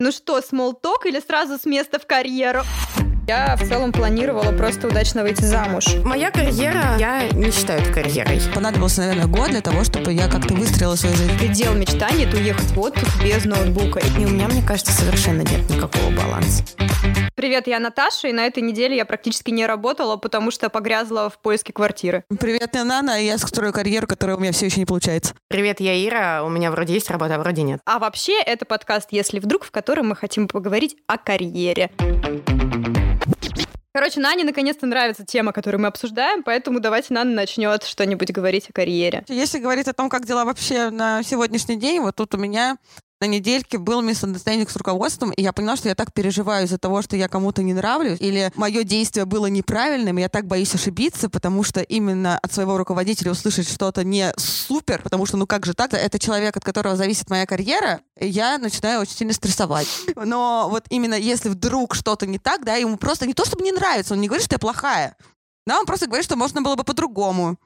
Ну что, смолток или сразу с места в карьеру? Я в целом планировала просто удачно выйти замуж. Моя карьера, я не считаю это карьерой. Понадобился, наверное, год для того, чтобы я как-то выстроила свою жизнь. Предел мечтаний — это уехать в отпуск без ноутбука. И у меня, мне кажется, совершенно нет никакого баланса. Привет, я Наташа, и на этой неделе я практически не работала, потому что погрязла в поиске квартиры. Привет, я Нана, и я строю карьеру, которая у меня все еще не получается. Привет, я Ира, у меня вроде есть работа, а вроде нет. А вообще, это подкаст «Если вдруг», в котором мы хотим поговорить о карьере. Короче, Нане наконец-то нравится тема, которую мы обсуждаем, поэтому давайте Нана начнет что-нибудь говорить о карьере. Если говорить о том, как дела вообще на сегодняшний день, вот тут у меня на недельке был миссандерстендинг с руководством, и я поняла, что я так переживаю из-за того, что я кому-то не нравлюсь, или мое действие было неправильным, и я так боюсь ошибиться, потому что именно от своего руководителя услышать что-то не супер, потому что, ну как же так, это человек, от которого зависит моя карьера, я начинаю очень сильно стрессовать. Но вот именно если вдруг что-то не так, да, ему просто не то, чтобы не нравится, он не говорит, что я плохая, да, он просто говорит, что можно было бы по-другому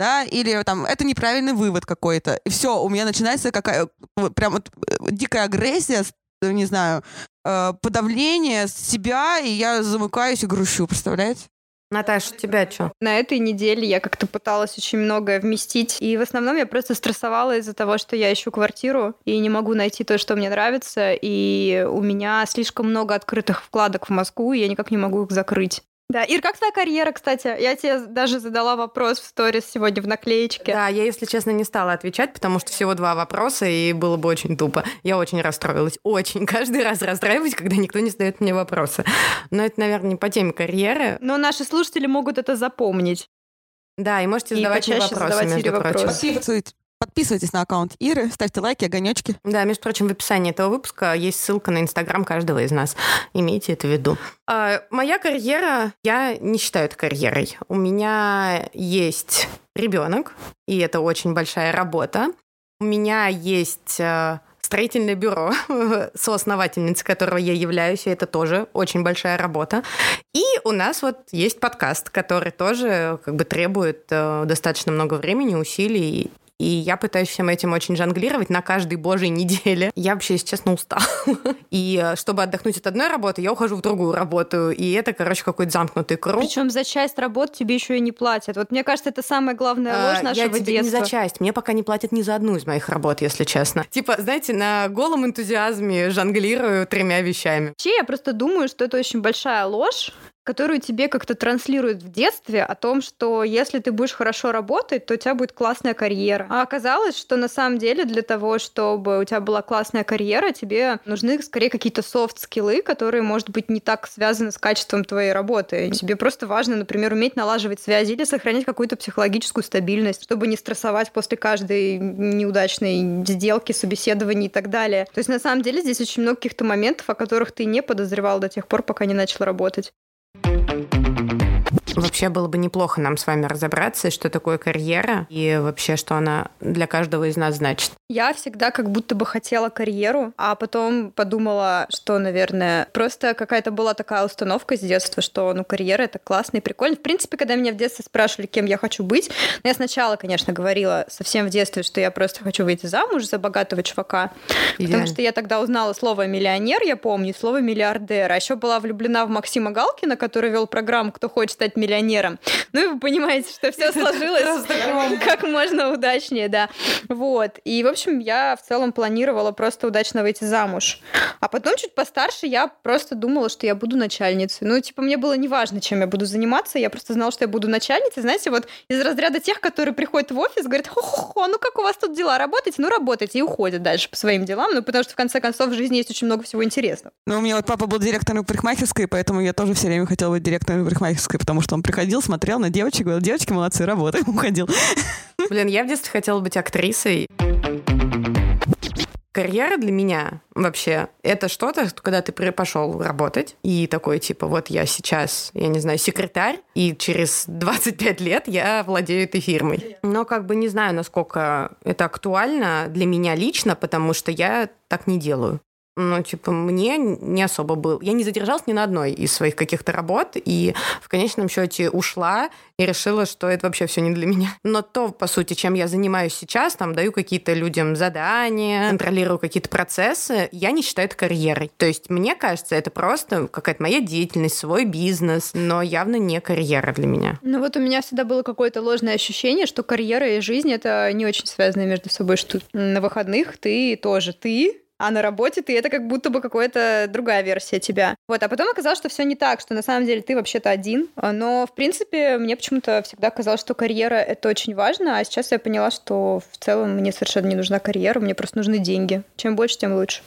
да, или там это неправильный вывод какой-то. И все, у меня начинается какая прям вот, э, дикая агрессия, не знаю, э, подавление себя, и я замыкаюсь и грущу, представляете? Наташа, у тебя что? На этой неделе я как-то пыталась очень многое вместить, и в основном я просто стрессовала из-за того, что я ищу квартиру и не могу найти то, что мне нравится, и у меня слишком много открытых вкладок в Москву, и я никак не могу их закрыть. Да, Ир, как твоя карьера, кстати? Я тебе даже задала вопрос в сторис сегодня в наклеечке. Да, я, если честно, не стала отвечать, потому что всего два вопроса, и было бы очень тупо. Я очень расстроилась. Очень. Каждый раз расстраиваюсь, когда никто не задает мне вопросы. Но это, наверное, не по теме карьеры. Но наши слушатели могут это запомнить. Да, и можете задавать и мне вопросы, задавать между прочим. Подписывайтесь Подписывайтесь на аккаунт Иры, ставьте лайки, огонечки. Да, между прочим, в описании этого выпуска есть ссылка на Инстаграм каждого из нас. Имейте это в виду. А, моя карьера, я не считаю это карьерой. У меня есть ребенок, и это очень большая работа. У меня есть э, строительное бюро, соосновательницей которого я являюсь, и это тоже очень большая работа. И у нас вот есть подкаст, который тоже как бы требует э, достаточно много времени, усилий и я пытаюсь всем этим очень жонглировать на каждой божьей неделе. Я вообще, если честно, устала. И э, чтобы отдохнуть от одной работы, я ухожу в другую работу. И это, короче, какой-то замкнутый круг. Причем за часть работ тебе еще и не платят. Вот мне кажется, это самая главная ложь а, нашего я тебе детства. не за часть. Мне пока не платят ни за одну из моих работ, если честно. Типа, знаете, на голом энтузиазме жонглирую тремя вещами. Вообще, я просто думаю, что это очень большая ложь, которую тебе как-то транслируют в детстве о том, что если ты будешь хорошо работать, то у тебя будет классная карьера. А оказалось, что на самом деле для того, чтобы у тебя была классная карьера, тебе нужны скорее какие-то софт-скиллы, которые, может быть, не так связаны с качеством твоей работы. Тебе просто важно, например, уметь налаживать связи или сохранять какую-то психологическую стабильность, чтобы не стрессовать после каждой неудачной сделки, собеседования и так далее. То есть, на самом деле, здесь очень много каких-то моментов, о которых ты не подозревал до тех пор, пока не начал работать. Вообще было бы неплохо нам с вами разобраться, что такое карьера и вообще, что она для каждого из нас значит. Я всегда как будто бы хотела карьеру, а потом подумала, что, наверное, просто какая-то была такая установка с детства, что, ну, карьера — это классно и прикольно. В принципе, когда меня в детстве спрашивали, кем я хочу быть, ну, я сначала, конечно, говорила совсем в детстве, что я просто хочу выйти замуж за богатого чувака, Идеально. потому что я тогда узнала слово «миллионер», я помню, слово «миллиардер», а еще была влюблена в Максима Галкина, который вел программу «Кто хочет стать миллионером». Ну, и вы понимаете, что все сложилось как можно удачнее, да. Вот. И, в общем, общем, я в целом планировала просто удачно выйти замуж. А потом, чуть постарше, я просто думала, что я буду начальницей. Ну, типа, мне было неважно, чем я буду заниматься, я просто знала, что я буду начальницей. Знаете, вот из разряда тех, которые приходят в офис, говорят, хо-хо-хо, ну как у вас тут дела, работаете? Ну, работайте, и уходят дальше по своим делам, ну, потому что, в конце концов, в жизни есть очень много всего интересного. Ну, у меня вот папа был директором парикмахерской, поэтому я тоже все время хотела быть директором парикмахерской, потому что он приходил, смотрел на девочек, говорил, девочки молодцы, работаем, уходил. Блин, я в детстве хотела быть актрисой. Карьера для меня вообще это что-то, когда ты пошел работать и такой типа вот я сейчас, я не знаю, секретарь, и через 25 лет я владею этой фирмой. Но как бы не знаю, насколько это актуально для меня лично, потому что я так не делаю. Ну, типа, мне не особо был. Я не задержалась ни на одной из своих каких-то работ, и в конечном счете ушла и решила, что это вообще все не для меня. Но то, по сути, чем я занимаюсь сейчас, там, даю какие-то людям задания, контролирую какие-то процессы, я не считаю это карьерой. То есть, мне кажется, это просто какая-то моя деятельность, свой бизнес, но явно не карьера для меня. Ну вот у меня всегда было какое-то ложное ощущение, что карьера и жизнь — это не очень связаны между собой, что на выходных ты тоже ты, а на работе ты это как будто бы какая-то другая версия тебя. Вот, а потом оказалось, что все не так, что на самом деле ты вообще-то один. Но, в принципе, мне почему-то всегда казалось, что карьера — это очень важно, а сейчас я поняла, что в целом мне совершенно не нужна карьера, мне просто нужны деньги. Чем больше, тем лучше.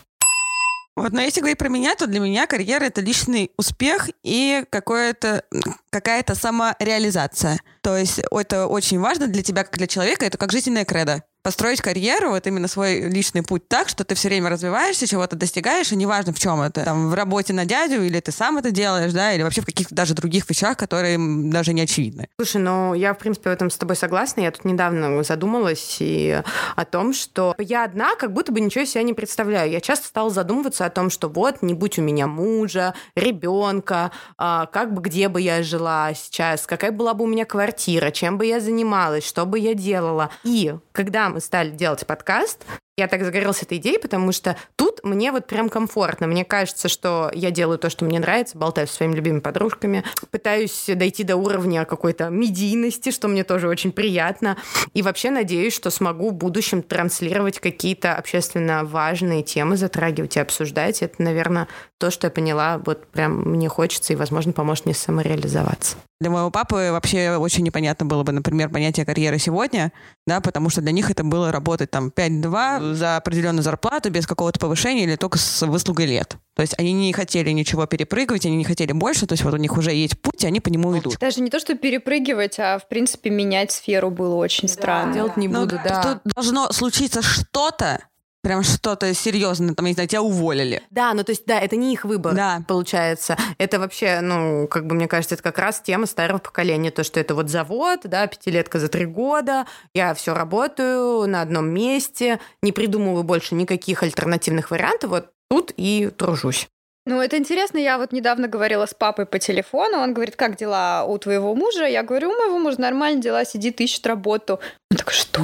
Вот, но если говорить про меня, то для меня карьера — это личный успех и какое-то, какая-то самореализация. То есть это очень важно для тебя, как для человека, это как жизненная кредо построить карьеру, вот именно свой личный путь так, что ты все время развиваешься, чего-то достигаешь, и неважно в чем это, там, в работе на дядю, или ты сам это делаешь, да, или вообще в каких-то даже других вещах, которые даже не очевидны. Слушай, ну, я, в принципе, в этом с тобой согласна. Я тут недавно задумалась и о том, что я одна как будто бы ничего себе не представляю. Я часто стала задумываться о том, что вот, не будь у меня мужа, ребенка, а, как бы, где бы я жила сейчас, какая была бы у меня квартира, чем бы я занималась, что бы я делала. И когда мы стали делать подкаст, я так загорелась этой идеей, потому что тут мне вот прям комфортно. Мне кажется, что я делаю то, что мне нравится, болтаю со своими любимыми подружками, пытаюсь дойти до уровня какой-то медийности, что мне тоже очень приятно. И вообще надеюсь, что смогу в будущем транслировать какие-то общественно важные темы, затрагивать и обсуждать. Это, наверное, то, что я поняла, вот прям мне хочется и, возможно, поможет мне самореализоваться. Для моего папы вообще очень непонятно было бы, например, понятие карьеры сегодня, да, потому что для них это было работать там 5-2, за определенную зарплату без какого-то повышения или только с выслугой лет. То есть они не хотели ничего перепрыгивать, они не хотели больше, то есть вот у них уже есть путь, и они по нему идут. Даже не то, что перепрыгивать, а в принципе менять сферу было очень да. странно. Делать не буду, ну, да. Тут должно случиться что-то, прям что-то серьезное, там, я не знаю, тебя уволили. Да, ну то есть, да, это не их выбор, да. получается. Это вообще, ну, как бы, мне кажется, это как раз тема старого поколения, то, что это вот завод, да, пятилетка за три года, я все работаю на одном месте, не придумываю больше никаких альтернативных вариантов, вот тут и тружусь. Ну, это интересно. Я вот недавно говорила с папой по телефону. Он говорит, как дела у твоего мужа? Я говорю, у моего мужа нормально дела, сидит, ищет работу. Он такой, что?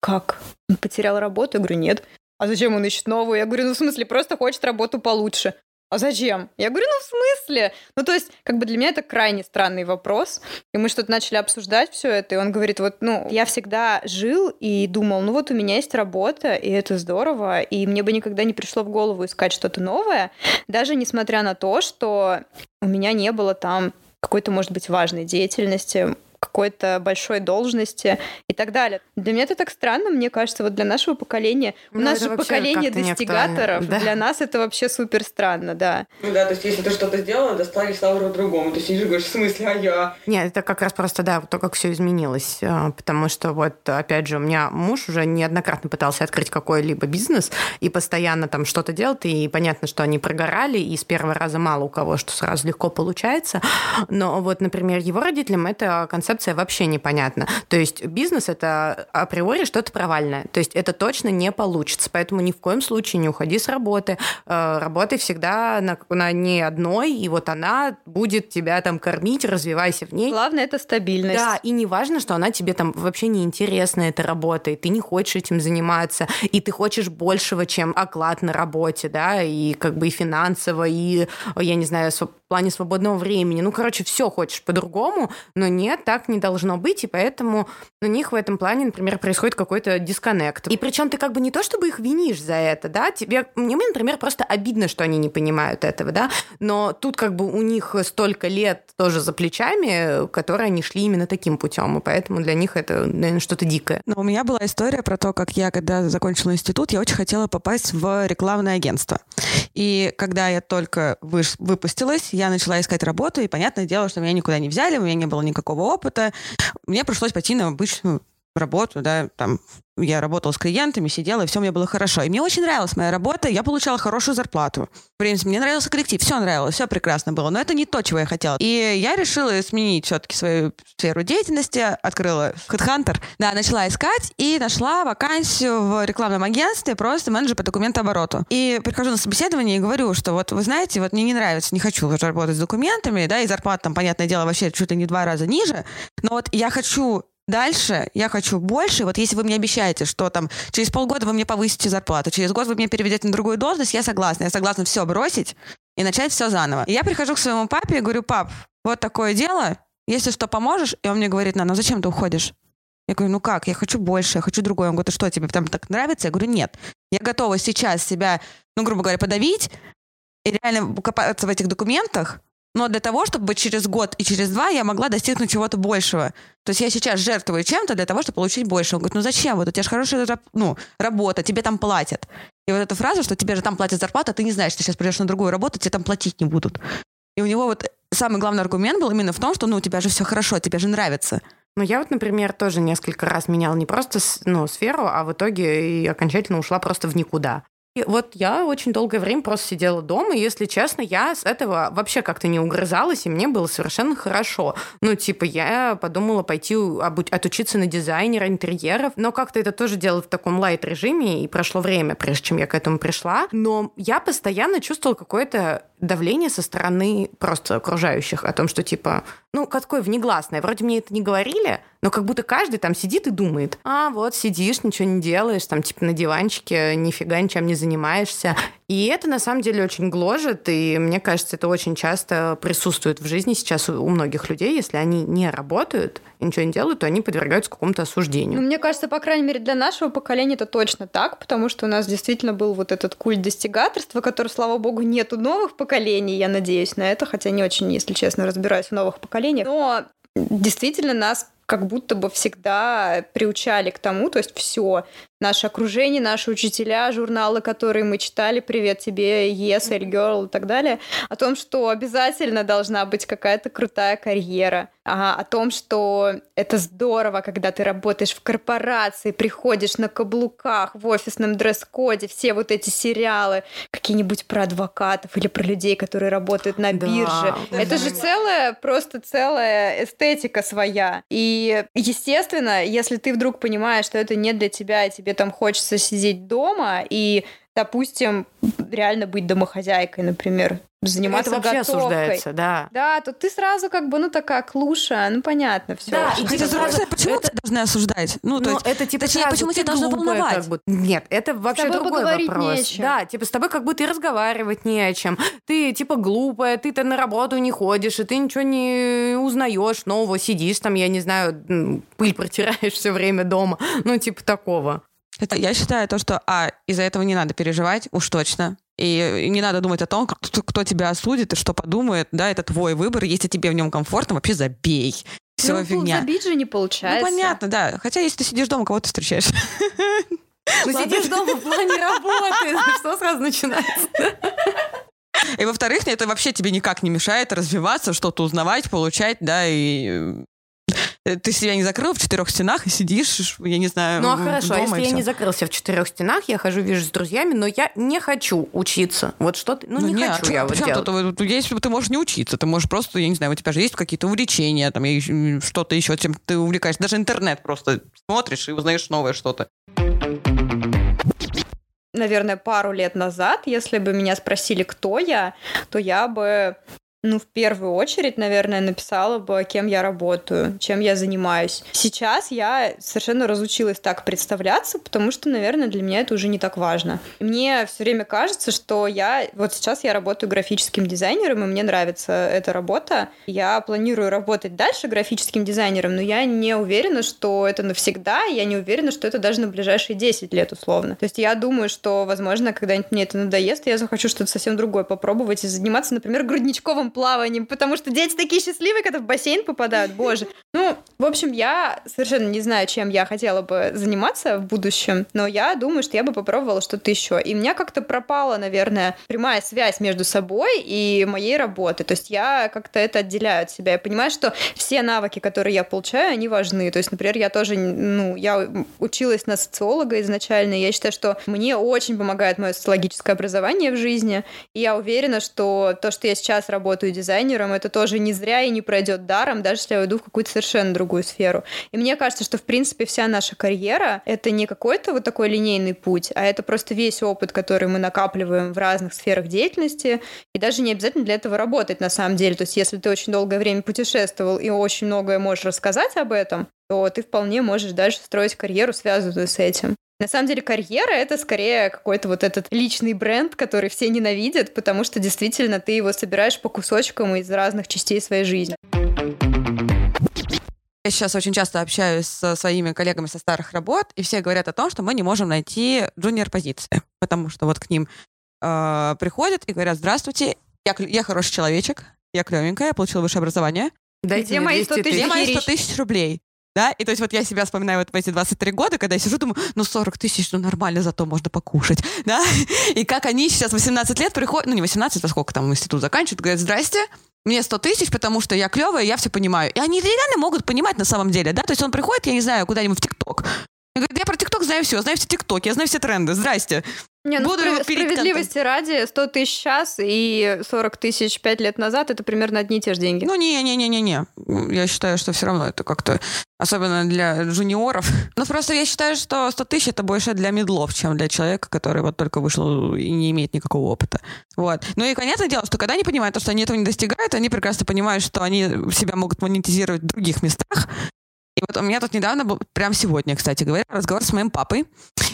Как? Он потерял работу? Я говорю, нет. А зачем он ищет новую? Я говорю, ну в смысле, просто хочет работу получше. А зачем? Я говорю, ну в смысле? Ну то есть, как бы для меня это крайне странный вопрос. И мы что-то начали обсуждать все это, и он говорит, вот, ну, я всегда жил и думал, ну вот у меня есть работа, и это здорово, и мне бы никогда не пришло в голову искать что-то новое, даже несмотря на то, что у меня не было там какой-то, может быть, важной деятельности, какой-то большой должности и так далее. Для меня это так странно, мне кажется, вот для нашего поколения. Ну, У нас же поколение достигаторов, да? для нас это вообще супер странно, да. Ну да, то есть если ты что-то сделала, доставишь лавру другому. Ты сидишь и говоришь, в смысле, а я? Нет, это как раз просто, да, то, как все изменилось. А, потому что вот, опять же, у меня муж уже неоднократно пытался открыть какой-либо бизнес и постоянно там что-то делает, и понятно, что они прогорали, и с первого раза мало у кого что сразу легко получается. Но вот, например, его родителям это концепт концепция вообще непонятна. То есть бизнес это априори что-то провальное. То есть это точно не получится. Поэтому ни в коем случае не уходи с работы. Э, работай всегда на, на ней одной, и вот она будет тебя там кормить, развивайся в ней. Главное это стабильность. Да, и не важно, что она тебе там вообще не интересна эта работа, и ты не хочешь этим заниматься, и ты хочешь большего, чем оклад на работе, да, и как бы и финансово, и, я не знаю, плане свободного времени. Ну, короче, все хочешь по-другому, но нет, так не должно быть, и поэтому у них в этом плане, например, происходит какой-то дисконнект. И причем ты как бы не то, чтобы их винишь за это, да, тебе, мне, например, просто обидно, что они не понимают этого, да, но тут как бы у них столько лет тоже за плечами, которые они шли именно таким путем, и поэтому для них это, наверное, что-то дикое. Но у меня была история про то, как я, когда закончила институт, я очень хотела попасть в рекламное агентство. И когда я только выш- выпустилась, я начала искать работу, и понятное дело, что меня никуда не взяли, у меня не было никакого опыта, мне пришлось пойти на обычную работу, да, там я работала с клиентами, сидела, и все мне было хорошо. И мне очень нравилась моя работа, я получала хорошую зарплату. В принципе, мне нравился коллектив, все нравилось, все прекрасно было, но это не то, чего я хотела. И я решила сменить все-таки свою сферу деятельности, открыла HeadHunter, да, начала искать и нашла вакансию в рекламном агентстве, просто менеджер по документообороту. И прихожу на собеседование и говорю, что вот вы знаете, вот мне не нравится, не хочу уже работать с документами, да, и зарплата там, понятное дело, вообще чуть ли не два раза ниже, но вот я хочу Дальше я хочу больше. Вот если вы мне обещаете, что там через полгода вы мне повысите зарплату, через год вы меня переведете на другую должность, я согласна. Я согласна все бросить и начать все заново. И я прихожу к своему папе и говорю, пап, вот такое дело, если что, поможешь? И он мне говорит, на, ну зачем ты уходишь? Я говорю, ну как, я хочу больше, я хочу другое. Он говорит, а что, тебе там так нравится? Я говорю, нет. Я готова сейчас себя, ну, грубо говоря, подавить и реально копаться в этих документах, но для того, чтобы через год и через два я могла достигнуть чего-то большего. То есть я сейчас жертвую чем-то для того, чтобы получить больше. Он говорит, ну зачем? Вот у тебя же хорошая ну, работа, тебе там платят. И вот эта фраза, что тебе же там платят зарплату, а ты не знаешь, ты сейчас придешь на другую работу, тебе там платить не будут. И у него вот самый главный аргумент был именно в том, что ну у тебя же все хорошо, тебе же нравится. Ну, я вот, например, тоже несколько раз меняла не просто ну, сферу, а в итоге и окончательно ушла просто в никуда. И вот я очень долгое время просто сидела дома, и, если честно, я с этого вообще как-то не угрызалась, и мне было совершенно хорошо. Ну, типа, я подумала пойти отучиться на дизайнера интерьеров, но как-то это тоже делала в таком лайт-режиме, и прошло время, прежде чем я к этому пришла. Но я постоянно чувствовала какое-то давление со стороны просто окружающих о том, что типа, ну, какое внегласное. Вроде мне это не говорили, но как будто каждый там сидит и думает, а вот сидишь, ничего не делаешь, там типа на диванчике, нифига ничем не занимаешься. И это на самом деле очень гложет, и мне кажется, это очень часто присутствует в жизни сейчас у многих людей. Если они не работают и ничего не делают, то они подвергаются какому-то осуждению. Ну, мне кажется, по крайней мере, для нашего поколения это точно так, потому что у нас действительно был вот этот культ достигаторства, который, слава богу, нет у новых поколений, я надеюсь на это, хотя не очень, если честно, разбираюсь в новых поколениях. Но действительно нас как будто бы всегда приучали к тому, то есть все, наше окружение, наши учителя, журналы, которые мы читали, привет тебе, Yes, L Girl и так далее, о том, что обязательно должна быть какая-то крутая карьера, а, о том, что это здорово, когда ты работаешь в корпорации, приходишь на каблуках, в офисном дресс-коде, все вот эти сериалы, какие-нибудь про адвокатов или про людей, которые работают на бирже. Да, это да. же целая, просто целая эстетика своя. И естественно, если ты вдруг понимаешь, что это не для тебя, и тебе там хочется сидеть дома и допустим, реально быть домохозяйкой, например, заниматься это вообще готовкой. осуждается, да. Да, то ты сразу как бы, ну, такая клуша, ну, понятно, все. Да, и ты сразу... Почему это... должны осуждать? Ну, то есть, это типа точнее, почему тебя должно волновать? Как бы. Нет, это вообще другой вопрос. Да, типа с тобой как будто и разговаривать не о чем. Ты типа глупая, ты-то на работу не ходишь, и ты ничего не узнаешь нового, сидишь там, я не знаю, пыль протираешь все время дома, ну, типа такого. Это, я считаю то, что, а, из-за этого не надо переживать, уж точно. И не надо думать о том, кто, кто тебя осудит и что подумает, да, это твой выбор, если тебе в нем комфортно, вообще забей. Все ну, фигня. забить же не получается. Ну, понятно, да. Хотя, если ты сидишь дома, кого ты встречаешь? Ну, сидишь дома в плане работы, что сразу начинается? И во-вторых, это вообще тебе никак не мешает развиваться, что-то узнавать, получать, да, и Э, ты себя не закрыл в четырех стенах и сидишь, я не знаю. Ну а хорошо, дома если я не закрылся в четырех стенах, я хожу, вижу с друзьями, но я не хочу учиться. Вот что ты, ну, ну не, не хочу а я вот делать. Тут, есть, ты можешь не учиться, ты можешь просто, я не знаю, у тебя же есть какие-то увлечения, там что-то еще, чем ты увлекаешься. Даже интернет просто смотришь и узнаешь новое что-то наверное, пару лет назад, если бы меня спросили, кто я, то я бы ну, в первую очередь, наверное, написала бы, кем я работаю, чем я занимаюсь. Сейчас я совершенно разучилась так представляться, потому что, наверное, для меня это уже не так важно. Мне все время кажется, что я... Вот сейчас я работаю графическим дизайнером, и мне нравится эта работа. Я планирую работать дальше графическим дизайнером, но я не уверена, что это навсегда, я не уверена, что это даже на ближайшие 10 лет условно. То есть я думаю, что, возможно, когда-нибудь мне это надоест, я захочу что-то совсем другое попробовать и заниматься, например, грудничковым плаванием, потому что дети такие счастливые, когда в бассейн попадают, боже. Ну, в общем, я совершенно не знаю, чем я хотела бы заниматься в будущем, но я думаю, что я бы попробовала что-то еще. И у меня как-то пропала, наверное, прямая связь между собой и моей работой. То есть я как-то это отделяю от себя. Я понимаю, что все навыки, которые я получаю, они важны. То есть, например, я тоже, ну, я училась на социолога изначально, и я считаю, что мне очень помогает мое социологическое образование в жизни, и я уверена, что то, что я сейчас работаю дизайнером, это тоже не зря и не пройдет даром, даже если я уйду в какую-то совершенно другую сферу. И мне кажется, что, в принципе, вся наша карьера — это не какой-то вот такой линейный путь, а это просто весь опыт, который мы накапливаем в разных сферах деятельности, и даже не обязательно для этого работать на самом деле. То есть если ты очень долгое время путешествовал и очень многое можешь рассказать об этом, то ты вполне можешь дальше строить карьеру, связанную с этим. На самом деле карьера — это скорее какой-то вот этот личный бренд, который все ненавидят, потому что действительно ты его собираешь по кусочкам из разных частей своей жизни. Я сейчас очень часто общаюсь со своими коллегами со старых работ, и все говорят о том, что мы не можем найти джуниор-позиции, потому что вот к ним э, приходят и говорят, здравствуйте, я, я хороший человечек, я клевенькая, я получила высшее образование. Дайте Где мои 100 тысяч? Где мои 100 тысяч рублей? Да, и то есть вот я себя вспоминаю вот в эти 23 года, когда я сижу, думаю, ну 40 тысяч, ну нормально, зато можно покушать, да, и как они сейчас 18 лет приходят, ну не 18, а сколько там институт заканчивают, говорят, здрасте, мне 100 тысяч, потому что я клевая, я все понимаю. И они реально могут понимать на самом деле, да, то есть он приходит, я не знаю, куда-нибудь в ТикТок, я про ТикТок знаю все, знаю все ТикТоки, я знаю все тренды, здрасте. Не, ну, Буду справ- справедливости ради, 100 тысяч сейчас и 40 тысяч 5 лет назад это примерно одни и те же деньги. Ну, не-не-не-не-не. Я считаю, что все равно это как-то, особенно для джуниоров. Ну, просто я считаю, что 100 тысяч это больше для медлов, чем для человека, который вот только вышел и не имеет никакого опыта. Вот. Ну и понятное дело, что когда они понимают, что они этого не достигают, они прекрасно понимают, что они себя могут монетизировать в других местах, и вот у меня тут недавно был, прям сегодня, кстати говоря, разговор с моим папой.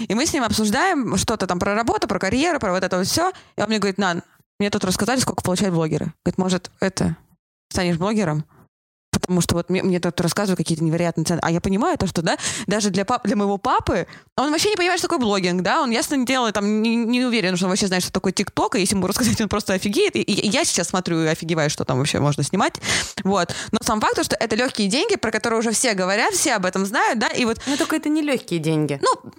И мы с ним обсуждаем что-то там про работу, про карьеру, про вот это вот все. И он мне говорит, Нан, мне тут рассказали, сколько получают блогеры. Говорит, может, это, станешь блогером? Потому что вот мне, мне тут рассказывают какие-то невероятные цены. А я понимаю то, что, да, даже для, пап, для моего папы, он вообще не понимает, что такое блогинг, да, он ясно делает, там, не, не уверен, что он вообще знает, что такое ТикТок, и если ему рассказать, он просто офигеет. И, и я сейчас смотрю и офигеваю, что там вообще можно снимать. Вот. Но сам факт, что это легкие деньги, про которые уже все говорят, все об этом знают, да, и вот... Но только это не легкие деньги. Ну,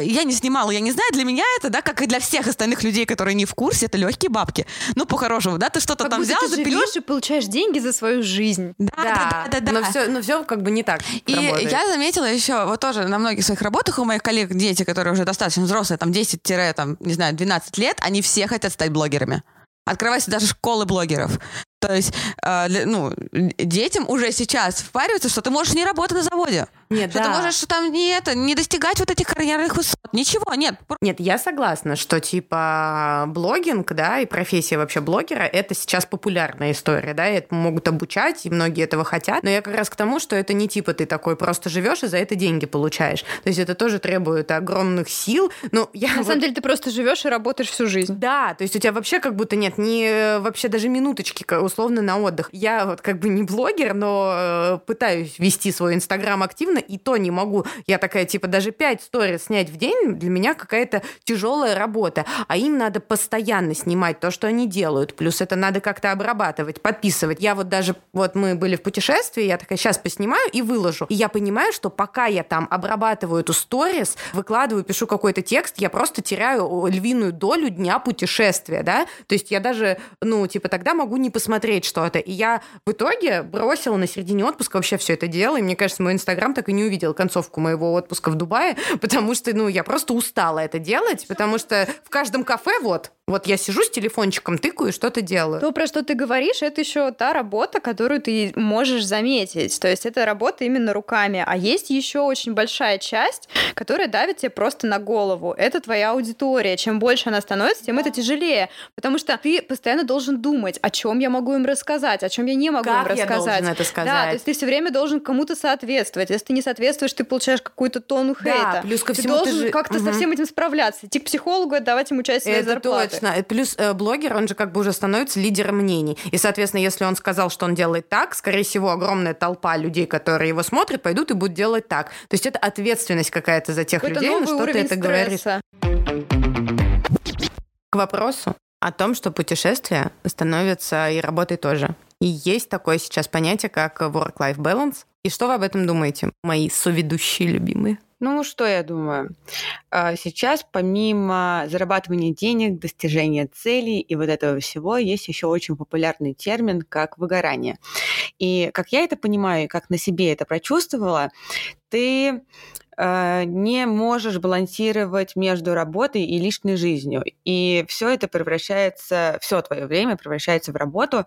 я не снимала, я не знаю, для меня это, да, как и для всех остальных людей, которые не в курсе, это легкие бабки. Ну, по-хорошему, да, ты что-то как там взял, ты запилил. и получаешь деньги за свою жизнь. Да, да, да, да. да, Но все, но все как бы не так И работает. я заметила еще, вот тоже на многих своих работах у моих коллег дети, которые уже достаточно взрослые, там 10 там, не знаю, 12 лет, они все хотят стать блогерами. Открываются даже школы блогеров. То есть, э, для, ну, детям уже сейчас впаривается, что ты можешь не работать на заводе. Нет, что да. ты можешь там не это, не достигать вот этих карьерных высот. Ничего, нет. Нет, я согласна, что типа блогинг, да, и профессия вообще блогера это сейчас популярная история, да, и это могут обучать, и многие этого хотят. Но я как раз к тому, что это не типа ты такой просто живешь и за это деньги получаешь. То есть это тоже требует огромных сил. Ну, я на вот... самом деле ты просто живешь и работаешь всю жизнь. Да, то есть у тебя вообще как будто нет ни вообще даже минуточки условно на отдых. Я вот как бы не блогер, но э, пытаюсь вести свой Инстаграм активно, и то не могу. Я такая, типа, даже 5 сториз снять в день для меня какая-то тяжелая работа. А им надо постоянно снимать то, что они делают. Плюс это надо как-то обрабатывать, подписывать. Я вот даже, вот мы были в путешествии, я такая, сейчас поснимаю и выложу. И я понимаю, что пока я там обрабатываю эту сторис, выкладываю, пишу какой-то текст, я просто теряю львиную долю дня путешествия, да? То есть я даже, ну, типа, тогда могу не посмотреть смотреть что-то. И я в итоге бросила на середине отпуска вообще все это дело. И мне кажется, мой Инстаграм так и не увидел концовку моего отпуска в Дубае, потому что, ну, я просто устала это делать, потому что в каждом кафе вот вот я сижу с телефончиком, тыкаю и что-то делаю. То, про что ты говоришь, это еще та работа, которую ты можешь заметить. То есть это работа именно руками. А есть еще очень большая часть, которая давит тебе просто на голову. Это твоя аудитория. Чем больше она становится, тем это тяжелее. Потому что ты постоянно должен думать, о чем я могу им рассказать, о чем я не могу как им рассказать. Я это сказать? Да, то есть ты все время должен кому-то соответствовать. Если ты не соответствуешь, ты получаешь какую-то тону хейта. Да, плюс ко всему ты должен же... как-то угу. со всем этим справляться. Идти к психологу и давать ему часть своей это зарплаты. Точно. Плюс э, блогер, он же как бы уже становится лидером мнений. И, соответственно, если он сказал, что он делает так, скорее всего, огромная толпа людей, которые его смотрят, пойдут и будут делать так. То есть это ответственность какая-то за тех людей, на что ты это говоришь. К вопросу о том, что путешествие становится и работой тоже. И есть такое сейчас понятие, как work-life balance. И что вы об этом думаете, мои соведущие любимые? Ну, что я думаю? А, сейчас, помимо зарабатывания денег, достижения целей и вот этого всего, есть еще очень популярный термин, как выгорание. И как я это понимаю, и как на себе это прочувствовала, ты а, не можешь балансировать между работой и личной жизнью. И все это превращается, все твое время превращается в работу,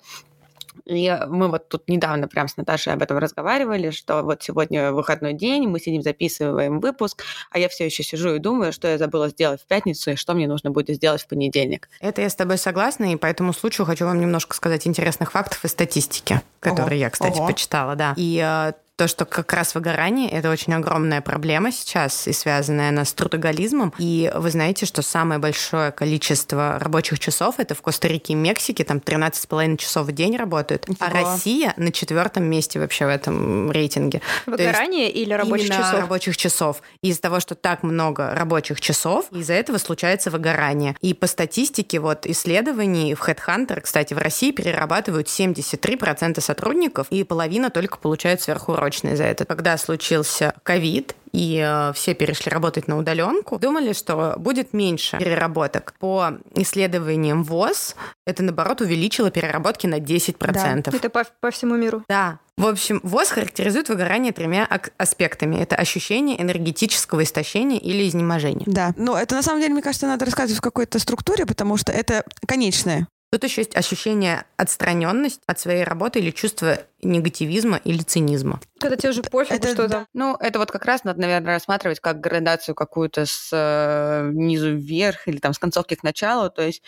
и мы вот тут недавно прям с Наташей об этом разговаривали, что вот сегодня выходной день, мы сидим, записываем выпуск, а я все еще сижу и думаю, что я забыла сделать в пятницу и что мне нужно будет сделать в понедельник. Это я с тобой согласна, и по этому случаю хочу вам немножко сказать интересных фактов и статистики, которые Ого. я, кстати, Ого. почитала, да. И э, то, что как раз выгорание — это очень огромная проблема сейчас, и связанная она с трудоголизмом. И вы знаете, что самое большое количество рабочих часов — это в Коста-Рике и Мексике, там 13,5 часов в день работают. Нифига. А Россия на четвертом месте вообще в этом рейтинге. Выгорание или рабочих именно часов? рабочих часов. Из-за того, что так много рабочих часов, из-за этого случается выгорание. И по статистике вот исследований в Headhunter, кстати, в России перерабатывают 73% сотрудников, и половина только получают сверхурочные срочно из-за этого. Когда случился ковид, и э, все перешли работать на удаленку, думали, что будет меньше переработок. По исследованиям ВОЗ это, наоборот, увеличило переработки на 10%. Да, это по, по всему миру. Да. В общем, ВОЗ характеризует выгорание тремя аспектами. Это ощущение энергетического истощения или изнеможения. Да, но это на самом деле, мне кажется, надо рассказывать в какой-то структуре, потому что это конечное. Тут еще есть ощущение отстраненности от своей работы или чувство негативизма или цинизма. Когда тебе уже пофиг, это, что там. Ну, это вот как раз надо, наверное, рассматривать как градацию какую-то с э, низу вверх или там с концовки к началу. То есть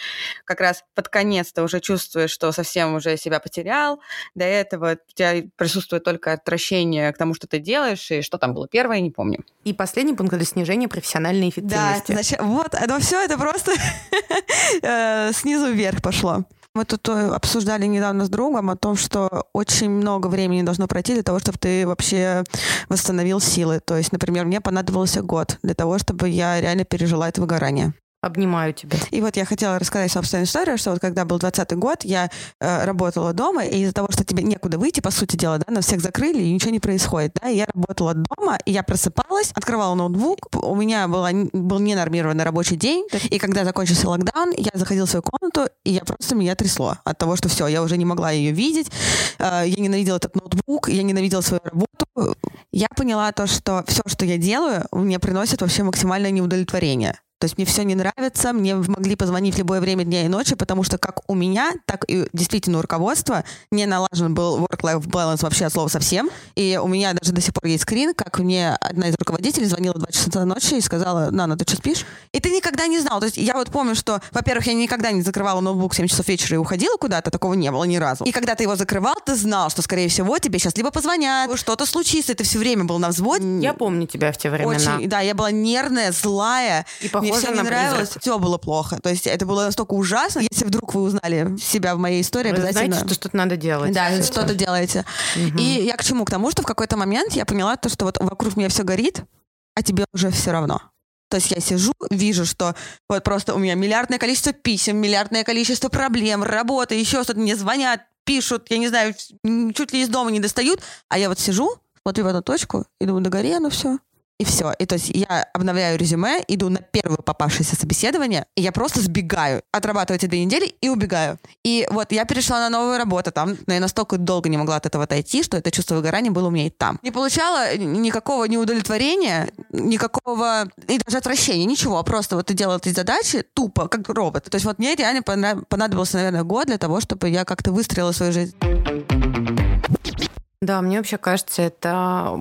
как раз под конец ты уже чувствуешь, что совсем уже себя потерял. До этого у тебя присутствует только отвращение к тому, что ты делаешь, и что там было первое, не помню. И последний пункт — это снижение профессиональной эффективности. Да, значит, вот, это все это просто э, снизу вверх пошло. Мы тут э, обсуждали недавно с другом о том, что очень много времени должно пройти для того, чтобы ты вообще восстановил силы. То есть, например, мне понадобился год для того, чтобы я реально пережила это выгорание. Обнимаю тебя. И вот я хотела рассказать собственную историю, что вот когда был 20 год, я э, работала дома, и из-за того, что тебе некуда выйти, по сути дела, да, нас всех закрыли, и ничего не происходит, да, и я работала дома, и я просыпалась, открывала ноутбук, у меня была, был ненормированный рабочий день, и когда закончился локдаун, я заходила в свою комнату, и я просто меня трясло от того, что все, я уже не могла ее видеть, э, я ненавидела этот ноутбук, я ненавидела свою работу. Я поняла то, что все, что я делаю, мне приносит вообще максимальное неудовлетворение. То есть мне все не нравится, мне могли позвонить в любое время дня и ночи, потому что как у меня, так и действительно у руководства не налажен был work-life balance вообще от слова совсем. И у меня даже до сих пор есть скрин, как мне одна из руководителей звонила в 2 часа ночи и сказала, Нана, ты что спишь? И ты никогда не знал. То есть я вот помню, что, во-первых, я никогда не закрывала ноутбук в 7 часов вечера и уходила куда-то, такого не было ни разу. И когда ты его закрывал, ты знал, что, скорее всего, тебе сейчас либо позвонят, что-то случится, и ты все время был на взводе. Я помню тебя в те времена. Очень, да, я была нервная, злая. И похоже все не нравилось, все было плохо. То есть это было настолько ужасно. Если вдруг вы узнали себя в моей истории, вы обязательно... знаете, что что-то надо делать. Да, что-то делаете. Угу. И я к чему? К тому, что в какой-то момент я поняла то, что вот вокруг меня все горит, а тебе уже все равно. То есть я сижу, вижу, что вот просто у меня миллиардное количество писем, миллиардное количество проблем, работы, еще что-то, мне звонят, пишут, я не знаю, чуть ли из дома не достают, а я вот сижу, смотрю в эту точку и думаю, да гори оно все и все. И то есть я обновляю резюме, иду на первое попавшееся собеседование, и я просто сбегаю, отрабатываю эти две недели и убегаю. И вот я перешла на новую работу там, но я настолько долго не могла от этого отойти, что это чувство выгорания было у меня и там. Не получала никакого неудовлетворения, никакого, и даже отвращения, ничего. Просто вот ты делала эти задачи тупо, как робот. То есть вот мне реально понадобился, наверное, год для того, чтобы я как-то выстроила свою жизнь. Да, мне вообще кажется, это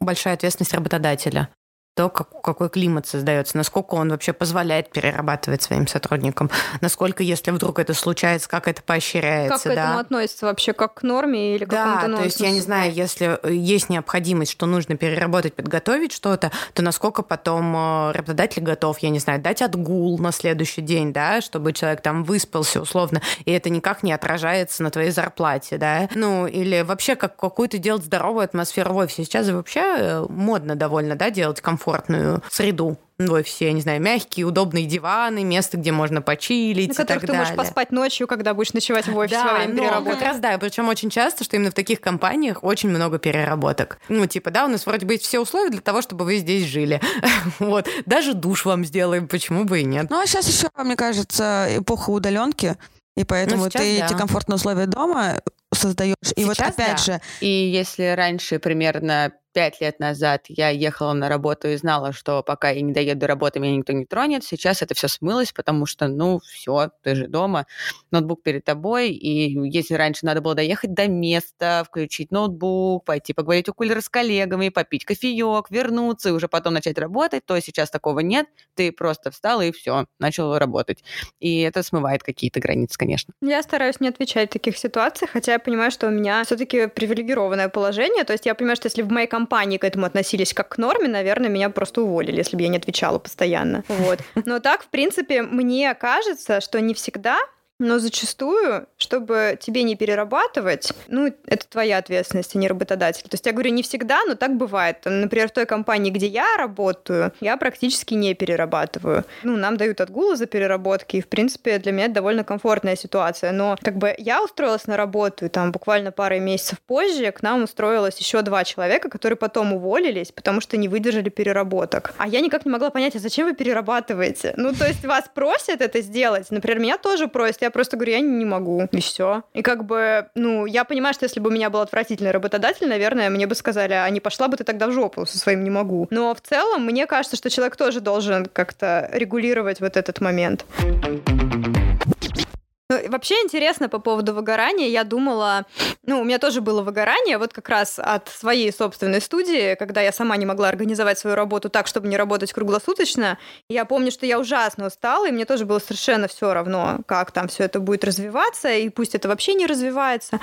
большая ответственность работодателя то, как, какой климат создается, насколько он вообще позволяет перерабатывать своим сотрудникам, насколько, если вдруг это случается, как это поощряется. Как к этому относится вообще, как к норме или к да, какому-то то есть я не знаю, если есть необходимость, что нужно переработать, подготовить что-то, то насколько потом э, работодатель готов, я не знаю, дать отгул на следующий день, да, чтобы человек там выспался условно, и это никак не отражается на твоей зарплате, да, ну, или вообще как какую-то делать здоровую атмосферу в офисе. Сейчас вообще э, модно довольно, да, делать комфорт комфортную среду в офисе, я не знаю, мягкие, удобные диваны, место, где можно почилить На и так которых ты далее. можешь поспать ночью, когда будешь ночевать в офисе во время но переработки. как раз да, причем очень часто, что именно в таких компаниях очень много переработок. Ну, типа, да, у нас вроде бы есть все условия для того, чтобы вы здесь жили. Вот. Даже душ вам сделаем, почему бы и нет. Ну, а сейчас еще, мне кажется, эпоха удаленки, и поэтому Ну, сейчас ты да. эти комфортные условия дома создаешь. И вот опять да. же, И если раньше, примерно пять лет назад, я ехала на работу и знала, что пока я не доеду до работы, меня никто не тронет, сейчас это все смылось, потому что, ну, все, ты же дома, ноутбук перед тобой, и если раньше надо было доехать до места, включить ноутбук, пойти поговорить у кулера с коллегами, попить кофеек, вернуться и уже потом начать работать, то сейчас такого нет, ты просто встала и все, начал работать. И это смывает какие-то границы, конечно. Я стараюсь не отвечать в таких ситуациях, хотя я понимаю, что у меня все-таки привилегированное положение. То есть я понимаю, что если в моей компании к этому относились как к норме, наверное, меня просто уволили, если бы я не отвечала постоянно. Вот. Но так, в принципе, мне кажется, что не всегда но зачастую, чтобы тебе не перерабатывать, ну, это твоя ответственность, а не работодатель. То есть я говорю, не всегда, но так бывает. Например, в той компании, где я работаю, я практически не перерабатываю. Ну, нам дают отгулы за переработки, и, в принципе, для меня это довольно комфортная ситуация. Но как бы я устроилась на работу, и там буквально пару месяцев позже к нам устроилось еще два человека, которые потом уволились, потому что не выдержали переработок. А я никак не могла понять, а зачем вы перерабатываете? Ну, то есть вас просят это сделать. Например, меня тоже просят. Я просто говорю, я не могу. И все. И как бы, ну, я понимаю, что если бы у меня был отвратительный работодатель, наверное, мне бы сказали, а не пошла бы ты тогда в жопу со своим не могу. Но в целом, мне кажется, что человек тоже должен как-то регулировать вот этот момент. Ну, Вообще интересно по поводу выгорания. Я думала, ну, у меня тоже было выгорание, вот как раз от своей собственной студии, когда я сама не могла организовать свою работу так, чтобы не работать круглосуточно. Я помню, что я ужасно устала, и мне тоже было совершенно все равно, как там все это будет развиваться, и пусть это вообще не развивается.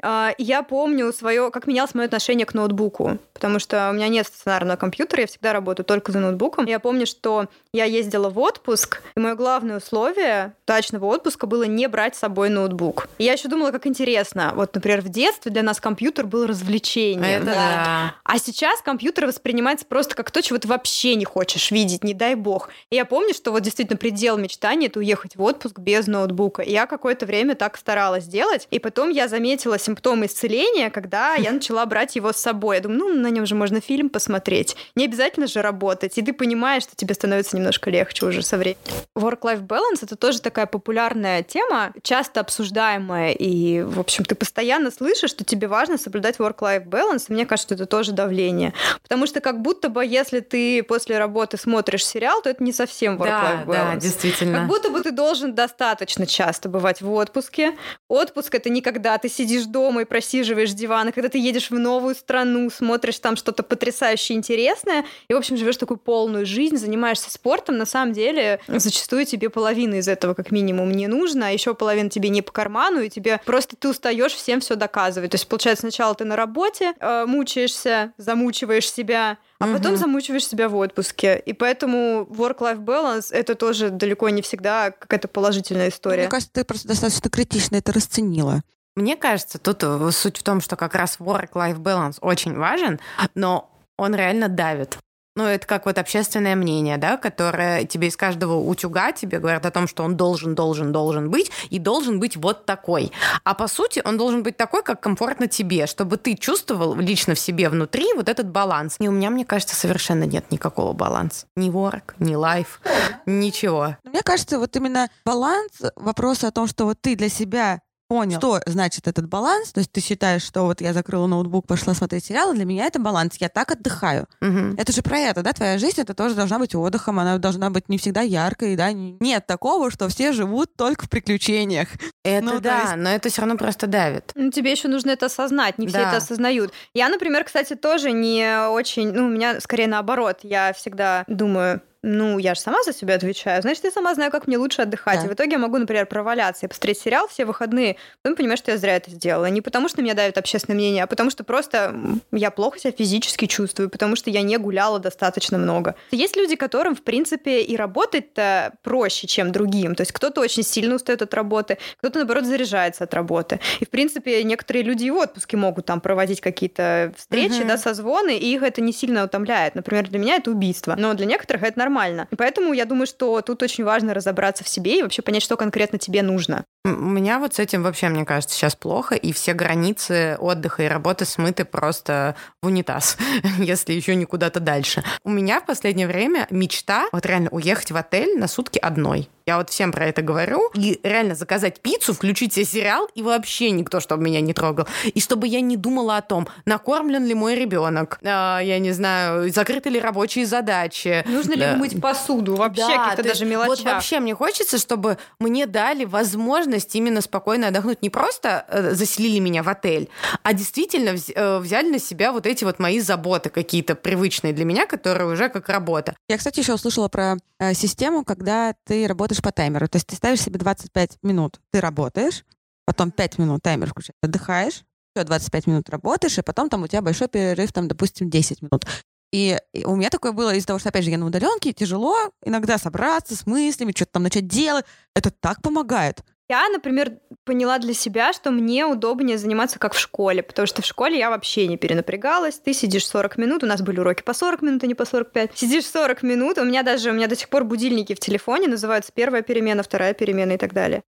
А, Я помню свое, как менялось мое отношение к ноутбуку, потому что у меня нет стационарного компьютера, я всегда работаю только за ноутбуком. Я помню, что я ездила в отпуск, и мое главное условие удачного отпуска было не брать с собой ноутбук. И я еще думала, как интересно. Вот, например, в детстве для нас компьютер был развлечением. Это да. А сейчас компьютер воспринимается просто как то, чего ты вообще не хочешь видеть, не дай бог. И я помню, что вот действительно предел мечтаний — это уехать в отпуск без ноутбука. И я какое-то время так старалась делать. И потом я заметила симптомы исцеления, когда я начала брать его с собой. Я думаю, ну, на нем же можно фильм посмотреть. Не обязательно же работать. И ты понимаешь, что тебе становится немножко легче уже со временем. Work-life balance — это тоже такая популярная тема, часто обсуждаемая. И, в общем, ты постоянно слышишь, что тебе важно соблюдать work-life balance. И мне кажется, что это тоже давление. Потому что как будто бы, если ты после работы смотришь сериал, то это не совсем work-life Да, balance. да, действительно. Как будто бы ты должен достаточно часто бывать в отпуске. Отпуск это не когда ты сидишь дома и просиживаешь диван, а когда ты едешь в новую страну, смотришь там что-то потрясающе интересное, и, в общем, живешь такую полную жизнь, занимаешься спортом. На самом деле, зачастую тебе половина из этого как минимум не нужно, а еще половина тебе не по карману, и тебе просто ты устаешь всем все доказывать. То есть, получается, сначала ты на работе э, мучаешься, замучиваешь себя, а потом Мгм. замучиваешь себя в отпуске. И поэтому work-life balance это тоже далеко не всегда какая-то положительная история. мне кажется, ты просто достаточно критично это расценила. Мне кажется, тут э, суть в том, что как раз work-life balance очень важен, но он реально давит. Ну, это как вот общественное мнение, да, которое тебе из каждого утюга тебе говорят о том, что он должен, должен, должен быть, и должен быть вот такой. А по сути, он должен быть такой, как комфортно тебе, чтобы ты чувствовал лично в себе внутри вот этот баланс. И у меня, мне кажется, совершенно нет никакого баланса. Ни work, ни life, ничего. Мне кажется, вот именно баланс, вопрос о том, что вот ты для себя понял, что значит этот баланс, то есть ты считаешь, что вот я закрыла ноутбук, пошла смотреть сериалы, для меня это баланс, я так отдыхаю. Мгм. Это же про это, да, твоя жизнь, это тоже должна быть отдыхом, она должна быть не всегда яркой, да, нет такого, что все живут только в приключениях. Это Ну, да, есть- но это все равно просто давит. Ну, тебе еще нужно это осознать, не все Да. это осознают. Я, например, кстати, тоже не очень, ну, у меня скорее наоборот. Я всегда думаю, ну, я же сама за себя отвечаю, значит, я сама знаю, как мне лучше отдыхать. Да. И в итоге я могу, например, проваляться и посмотреть сериал все выходные, потом понимаю, что я зря это сделала. Не потому, что меня давит общественное мнение, а потому, что просто я плохо себя физически чувствую, потому что я не гуляла достаточно много. Есть люди, которым, в принципе, и работать-то проще, чем другим. То есть кто-то очень сильно устает от работы, кто-то, наоборот, заряжается от работы. И, в принципе, некоторые люди и в отпуске могут там проводить какие-то встречи, Мгм. да, созвоны, и их это не сильно утомляет. Например, для меня это убийство, но для некоторых это нормально. И поэтому я думаю, что тут очень важно разобраться в себе и вообще понять, что конкретно тебе нужно. У меня вот с этим вообще, мне кажется, сейчас плохо, и все границы отдыха и работы смыты просто в унитаз, если еще не куда-то дальше. У меня в последнее время мечта вот реально уехать в отель на сутки одной. Я вот всем про это говорю. И реально заказать пиццу, включить себе сериал, и вообще никто, чтобы меня не трогал. И чтобы я не думала о том, накормлен ли мой ребенок, а, я не знаю, закрыты ли рабочие задачи. Нужно ли Да. мыть посуду? Вообще, Да, каких-то то даже мелочах. Вот вообще мне хочется, чтобы мне дали возможность именно спокойно отдохнуть. Не просто э, заселили меня в отель, а действительно э, взяли на себя вот эти вот мои заботы какие-то привычные для меня, которые уже как работа. Я, кстати, еще услышала про э, систему, когда ты работаешь по таймеру. То есть ты ставишь себе 25 минут, ты работаешь, потом 5 минут таймер включаешь, отдыхаешь, еще 25 минут работаешь, и потом там у тебя большой перерыв, там, допустим, 10 минут. И у меня такое было из-за того, что, опять же, я на удаленке, тяжело иногда собраться с мыслями, что-то там начать делать. Это так помогает. Я, например, поняла для себя, что мне удобнее заниматься как в школе, потому что в школе я вообще не перенапрягалась. Ты сидишь 40 минут, у нас были уроки по 40 минут, а не по 45. Сидишь 40 минут, у меня даже, у меня до сих пор будильники в телефоне называются первая перемена, вторая перемена и так далее.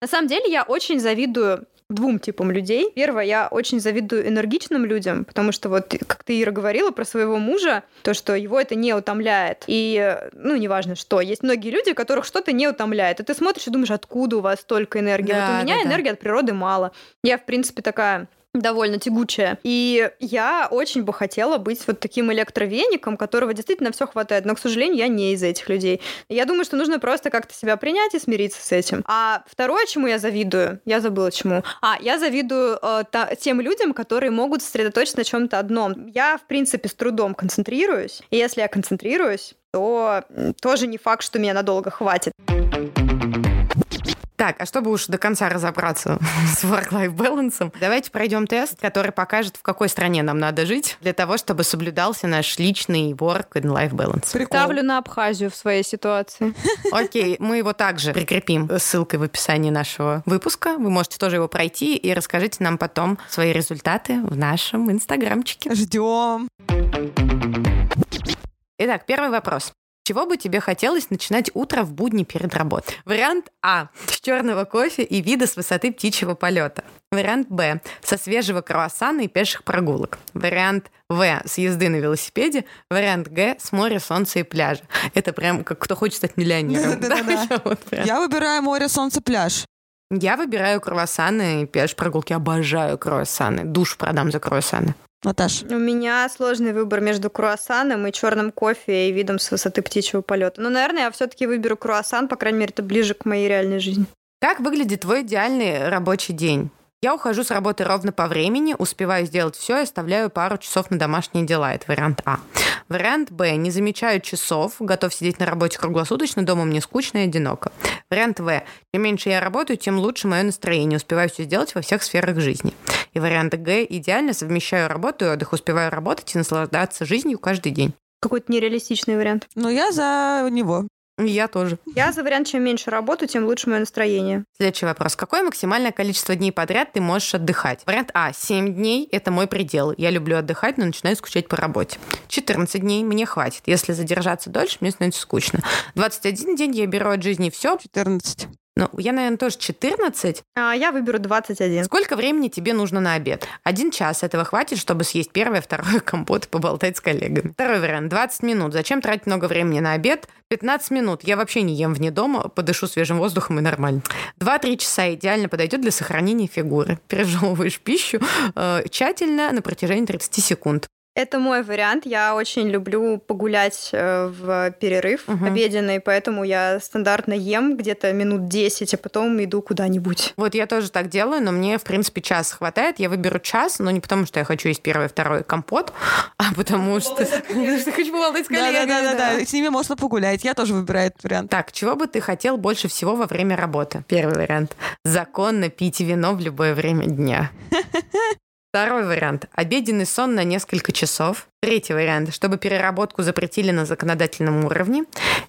На самом деле я очень завидую двум типам людей. Первое, я очень завидую энергичным людям, потому что вот, как ты, Ира, говорила про своего мужа, то, что его это не утомляет. И, ну, неважно что, есть многие люди, которых что-то не утомляет. И ты смотришь и думаешь, откуда у вас столько энергии? Да, вот у меня да, да. энергии от природы мало. Я, в принципе, такая довольно тягучая. И я очень бы хотела быть вот таким электровеником, которого действительно все хватает. Но, к сожалению, я не из этих людей. Я думаю, что нужно просто как-то себя принять и смириться с этим. А второе, чему я завидую, я забыла чему. А, я завидую э, та- тем людям, которые могут сосредоточиться на чем-то одном. Я, в принципе, с трудом концентрируюсь. И если я концентрируюсь, то тоже не факт, что меня надолго хватит. Так, а чтобы уж до конца разобраться с work-life balance, давайте пройдем тест, который покажет, в какой стране нам надо жить, для того, чтобы соблюдался наш личный work and life balance. Ставлю на Абхазию в своей ситуации. Окей, мы его также прикрепим ссылкой в описании нашего выпуска. Вы можете тоже его пройти и расскажите нам потом свои результаты в нашем инстаграмчике. Ждем. Итак, первый вопрос. Чего бы тебе хотелось начинать утро в будни перед работой? Вариант А. С черного кофе и вида с высоты птичьего полета. Вариант Б. Со свежего круассана и пеших прогулок. Вариант В. С езды на велосипеде. Вариант Г. С моря, солнца и пляжа. Это прям как кто хочет стать миллионером. Я вот прям- Я выбираю море, солнце, пляж. Я выбираю круассаны и пеш прогулки. Обожаю круассаны. Душ продам за круассаны. Наташ. У меня сложный выбор между круассаном и черным кофе и видом с высоты птичьего полета. Но, наверное, я все-таки выберу круассан, по крайней мере, это ближе к моей реальной жизни. Как выглядит твой идеальный рабочий день? Я ухожу с работы ровно по времени, успеваю сделать все и оставляю пару часов на домашние дела. Это вариант А. Вариант Б. Не замечаю часов, готов сидеть на работе круглосуточно, дома мне скучно и одиноко. Вариант В. Чем меньше я работаю, тем лучше мое настроение, успеваю все сделать во всех сферах жизни. И вариант Г. Идеально совмещаю работу и отдых, успеваю работать и наслаждаться жизнью каждый день. Какой-то нереалистичный вариант. Ну, я за него. Я тоже. Я за вариант, чем меньше работаю, тем лучше мое настроение. Следующий вопрос. Какое максимальное количество дней подряд ты можешь отдыхать? Вариант А. 7 дней – это мой предел. Я люблю отдыхать, но начинаю скучать по работе. 14 дней мне хватит. Если задержаться дольше, мне становится скучно. 21 день я беру от жизни все. 14. Ну, я, наверное, тоже 14. А я выберу 21. Сколько времени тебе нужно на обед? Один час. Этого хватит, чтобы съесть первое, второе компот и поболтать с коллегами. Второй вариант. 20 минут. Зачем тратить много времени на обед? 15 минут. Я вообще не ем вне дома, подышу свежим воздухом и нормально. 2-3 часа идеально подойдет для сохранения фигуры. Пережевываешь пищу э, тщательно на протяжении 30 секунд. Это мой вариант. Я очень люблю погулять э, в перерыв Мгм. обеденный, поэтому я стандартно ем где-то минут 10, а потом иду куда-нибудь. Вот я тоже так делаю, но мне, в принципе, час хватает. Я выберу час, но не потому, что я хочу есть первый, второй компот, а потому что... Потому что хочу поболтать с коллегами. Да-да-да, с ними можно погулять. Я тоже выбираю этот вариант. Так, чего бы ты хотел больше всего во время работы? Первый вариант. Законно пить вино в любое время дня. Второй вариант. Обеденный сон на несколько часов. Третий вариант. Чтобы переработку запретили на законодательном уровне.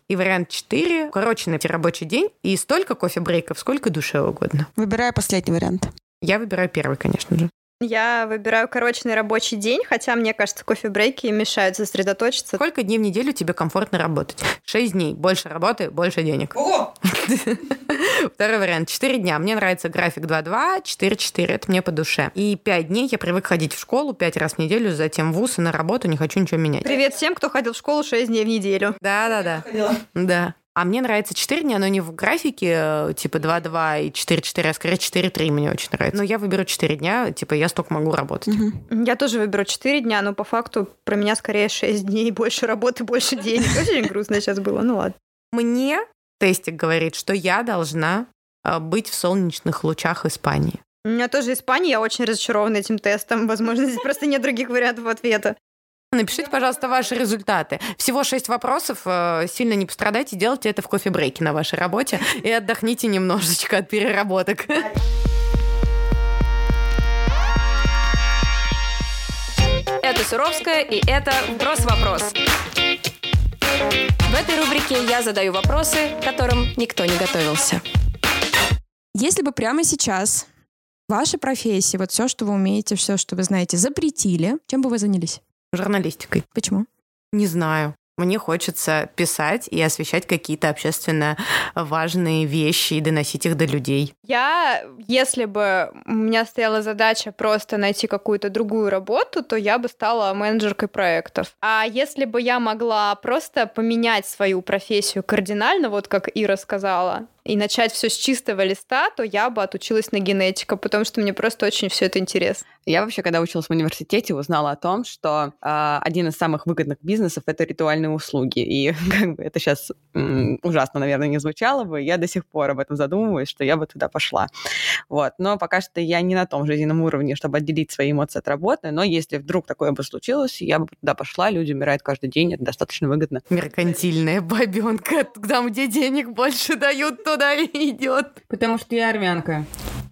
И вариант четыре. Укороченный рабочий день и столько кофе-брейков, сколько душе угодно. Выбираю последний вариант. Я выбираю первый, конечно же. Я выбираю корочный рабочий день, хотя мне кажется, кофе-брейки мешают сосредоточиться. Сколько дней в неделю тебе комфортно работать? Шесть дней. Больше работы, больше денег. Второй вариант. Четыре дня. Мне нравится график 2-2, 4-4. Это мне по душе. И пять дней я привык ходить в школу пять раз в неделю, затем в ВУЗ и на работу. Не хочу ничего менять. Привет всем, кто ходил в школу 6 дней в неделю. Да-да-да. Да. А мне нравится 4 дня, но не в графике э, типа 2-2 и 4-4, а скорее 4-3 мне очень нравится. Но я выберу 4 дня, типа я столько могу работать. Я тоже выберу 4 дня, но по факту про меня скорее 6 дней, больше работы, больше денег. Очень грустно сейчас было, ну ладно. Мне тестик говорит, что я должна э, быть в солнечных лучах Испании. У меня тоже Испания, я очень разочарована этим тестом. Возможно, здесь просто нет других вариантов ответа. Напишите, пожалуйста, ваши результаты. Всего шесть вопросов. э, Сильно не пострадайте, делайте это в кофе-брейке на вашей работе и отдохните немножечко от переработок. Это Суровская, и это «Вопрос-вопрос». В этой рубрике я задаю вопросы, к которым никто не готовился. Если бы прямо сейчас ваша профессия, вот все, что вы умеете, все, что вы знаете, запретили, чем бы вы занялись? Журналистикой. Почему? Не знаю. Мне хочется писать и освещать какие-то общественно важные вещи и доносить их до людей. Я, если бы у меня стояла задача просто найти какую-то другую работу, то я бы стала менеджеркой проектов. А если бы я могла просто поменять свою профессию кардинально, вот как Ира сказала, и начать все с чистого листа, то я бы отучилась на генетика, потому что мне просто очень все это интересно. Я вообще, когда училась в университете, узнала о том, что э, один из самых выгодных бизнесов это ритуальные услуги. И как бы это сейчас м, ужасно, наверное, не звучало бы. Я до сих пор об этом задумываюсь, что я бы туда пошла. Вот. Но пока что я не на том жизненном уровне, чтобы отделить свои эмоции от работы. Но если вдруг такое бы случилось, я бы туда пошла. Люди умирают каждый день, это достаточно выгодно. Меркантильная бабенка. Там, где денег больше дают, туда идет. Потому что я армянка.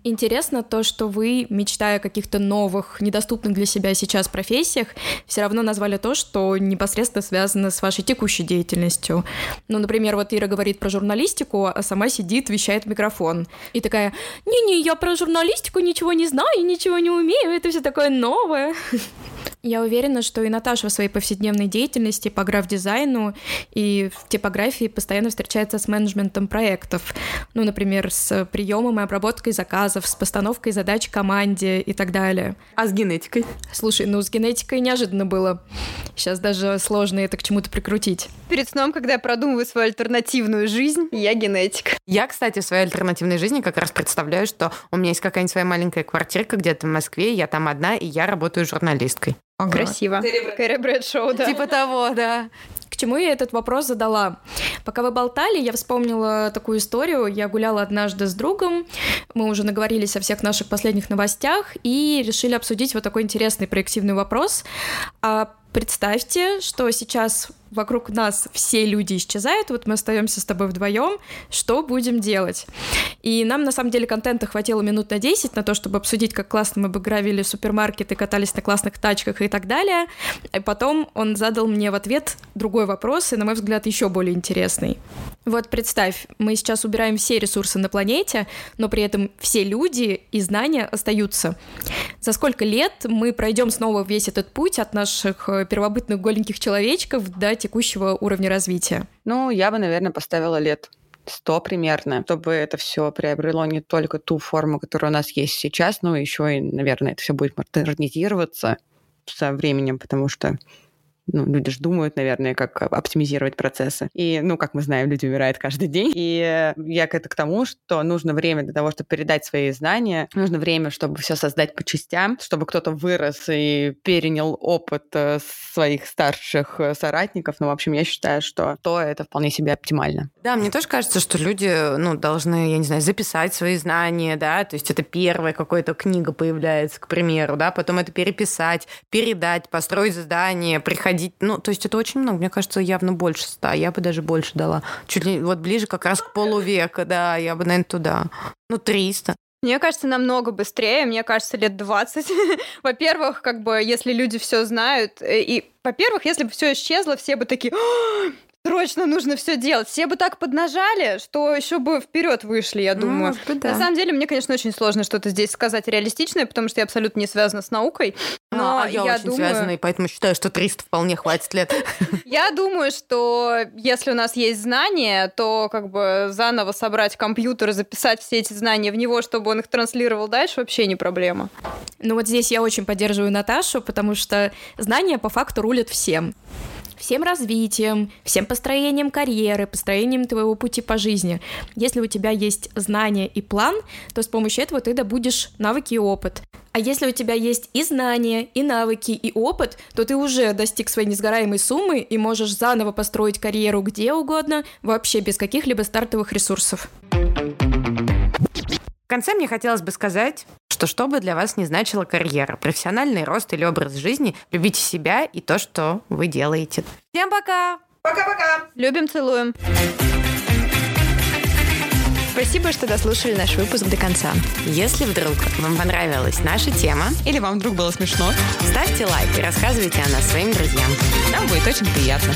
Интересно то, что вы, мечтая о каких-то новых, недоступных для себя сейчас профессиях, все равно назвали то, что непосредственно связано с вашей текущей деятельностью. Ну, например, вот Ира говорит про журналистику, а сама сидит, вещает в микрофон. И такая, не-не, я про журналистику ничего не знаю, ничего не умею, это все такое новое. Я уверена, что и Наташа в своей повседневной деятельности по граф-дизайну и в типографии постоянно встречается с менеджментом проектов. Ну, например, с приемом и обработкой заказов, с постановкой задач команде и так далее. А с генетикой? Слушай, ну с генетикой неожиданно было. Сейчас даже сложно это к чему-то прикрутить. Перед сном, когда я продумываю свою альтернативную жизнь, я генетик. Я, кстати, в своей альтернативной жизни как раз представляю, что у меня есть какая-нибудь своя маленькая квартирка где-то в Москве, я там одна, и я работаю журналисткой. Красиво. Кэрри Брэдшоу, да. Типа того, да. К чему я этот вопрос задала? Пока вы болтали, я вспомнила такую историю. Я гуляла однажды с другом, мы уже наговорились о всех наших последних новостях и решили обсудить вот такой интересный проективный вопрос. А представьте, что сейчас вокруг нас все люди исчезают, вот мы остаемся с тобой вдвоем, что будем делать? И нам, на самом деле, контента хватило минут на 10 на то, чтобы обсудить, как классно мы бы гравили супермаркеты, катались на классных тачках и так далее. И потом он задал мне в ответ другой вопрос, и, на мой взгляд, еще более интересный. Вот представь, мы сейчас убираем все ресурсы на планете, но при этом все люди и знания остаются. За сколько лет мы пройдем снова весь этот путь от наших э, первобытных голеньких человечков до текущего уровня развития? Ну, я бы, наверное, поставила лет 100 примерно, чтобы это все приобрело не только ту форму, которая у нас есть сейчас, но еще и, наверное, это все будет модернизироваться со временем, потому что ну, люди же думают, наверное, как оптимизировать процессы. И, ну, как мы знаем, люди умирают каждый день. И я это к тому, что нужно время для того, чтобы передать свои знания, нужно время, чтобы все создать по частям, чтобы кто-то вырос и перенял опыт э, своих старших э, соратников. Ну, в общем, я считаю, что то это вполне себе оптимально. Да, мне тоже кажется, что люди, ну, должны, я не знаю, записать свои знания, да, то есть это первая какая-то книга появляется, к примеру, да, потом это переписать, передать, построить задание, приходить, ну, то есть это очень много, мне кажется, явно больше ста, я бы даже больше дала, чуть ли вот ближе как раз к полувека, да, я бы, наверное, туда, ну, 300. Мне кажется, намного быстрее. Мне кажется, лет 20. Во-первых, как бы, если люди все знают, э, и, во-первых, если бы все исчезло, все бы такие, Срочно нужно все делать. Все бы так поднажали, что еще бы вперед вышли, я думаю. Ну, да. На самом деле, мне, конечно, очень сложно что-то здесь сказать реалистичное, потому что я абсолютно не связана с наукой. Но а, я, я очень думаю... связана, и поэтому считаю, что 300 вполне хватит лет. Я думаю, что если у нас есть знания, то как бы заново собрать компьютер и записать все эти знания в него, чтобы он их транслировал дальше, вообще не проблема. Ну вот здесь я очень поддерживаю Наташу, потому что знания по факту рулят всем всем развитием, всем построением карьеры, построением твоего пути по жизни. Если у тебя есть знания и план, то с помощью этого ты добудешь навыки и опыт. А если у тебя есть и знания, и навыки, и опыт, то ты уже достиг своей несгораемой суммы и можешь заново построить карьеру где угодно, вообще без каких-либо стартовых ресурсов. В конце мне хотелось бы сказать, что что бы для вас не значила карьера, профессиональный рост или образ жизни, любите себя и то, что вы делаете. Всем пока! Пока-пока! Любим, целуем! Спасибо, что дослушали наш выпуск до конца. Если вдруг вам понравилась наша тема, Или вам вдруг было смешно, ставьте лайк и рассказывайте о нас своим друзьям. нам будет очень приятно.